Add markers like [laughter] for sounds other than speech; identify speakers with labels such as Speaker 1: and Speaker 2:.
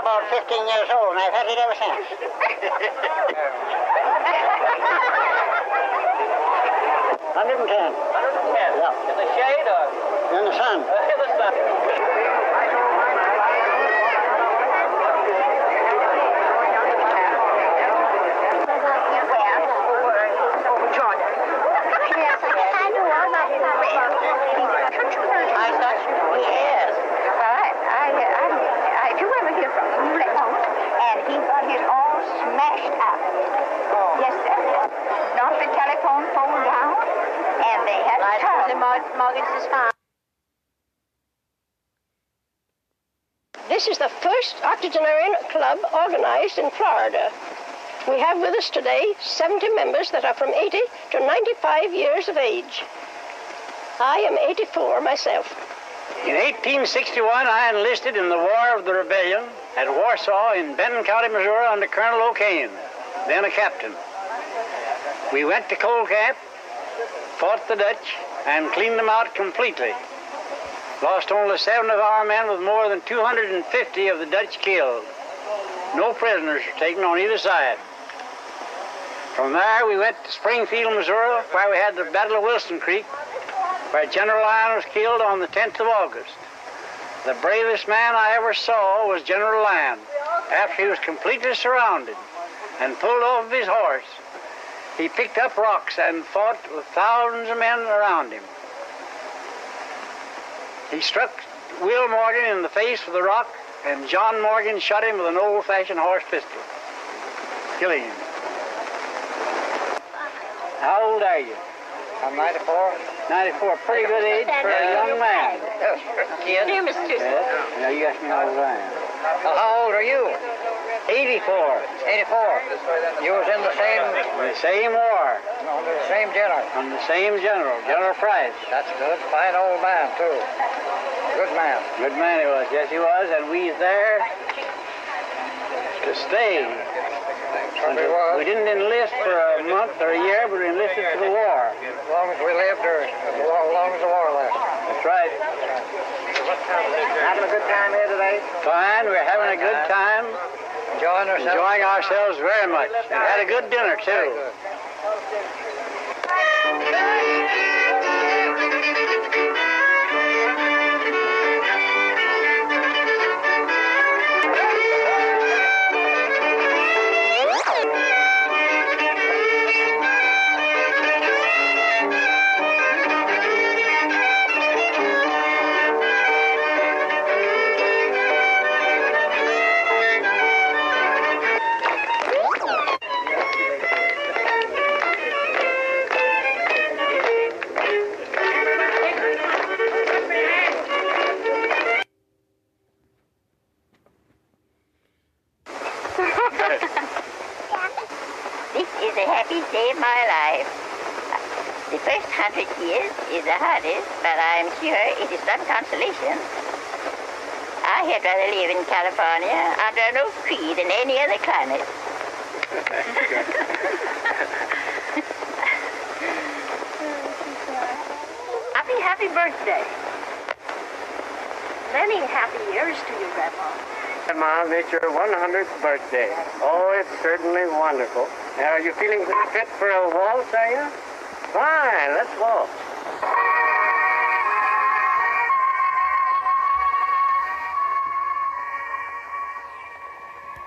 Speaker 1: about 15 years old, and I've had it ever since. [laughs] Hundred and ten.
Speaker 2: 110.
Speaker 1: Yeah.
Speaker 2: In the shade or
Speaker 1: In the sun. [laughs]
Speaker 2: in the sun? I thought you Yes.
Speaker 3: I, I, I, I, if you ever hear from him, you let know. And he got his all smashed up. Yes, sir. Knocked the pole down, and they had
Speaker 4: I
Speaker 3: to
Speaker 4: suppose the mortgage is fine.
Speaker 5: This is the first octogenarian club organized in Florida. We have with us today 70 members that are from 80 to 95 years of age. I am 84 myself.
Speaker 1: In 1861, I enlisted in the War of the Rebellion at Warsaw in Benton County, Missouri, under Colonel O'Kane, then a captain. We went to Cole Camp, fought the Dutch, and cleaned them out completely. Lost only seven of our men with more than 250 of the Dutch killed. No prisoners were taken on either side. From there, we went to Springfield, Missouri, where we had the Battle of Wilson Creek, where General Lyon was killed on the 10th of August. The bravest man I ever saw was General Lyon. After he was completely surrounded and pulled off of his horse, he picked up rocks and fought with thousands of men around him. He struck Will Morgan in the face with a rock, and John Morgan shot him with an old-fashioned horse pistol, killing him. How old are you?
Speaker 2: I'm 94.
Speaker 1: 94, pretty good age for a young man.
Speaker 2: Yes. Kid.
Speaker 4: Dear Mr.
Speaker 1: Yes? Now you ask me how old I am.
Speaker 2: Well, how old are you?
Speaker 1: 84.
Speaker 2: 84. You was in the same,
Speaker 1: The same war,
Speaker 2: under the same general.
Speaker 1: from the same general, General Price.
Speaker 2: That's good. Fine old man, too. Good man.
Speaker 1: Good man he was, yes he was, and we there to stay. We didn't enlist for a month or a year, but we enlisted for the war.
Speaker 2: As long as we lived, or as long as the war.
Speaker 1: That's right.
Speaker 2: Having a good time here today?
Speaker 1: Fine, we're having a good time,
Speaker 2: Enjoying ourselves?
Speaker 1: enjoying ourselves very much, and had a good dinner too.
Speaker 3: Happy day of my life. The first hundred years is the hardest, but I'm sure it is some consolation. I had rather live in California under an oak tree than any other climate. [laughs]
Speaker 5: Happy, happy birthday. Many happy years to you, Grandma.
Speaker 1: Mom, it's your 100th birthday. Oh, it's certainly wonderful. Now, are you feeling fit for a waltz, are you? Fine, let's waltz.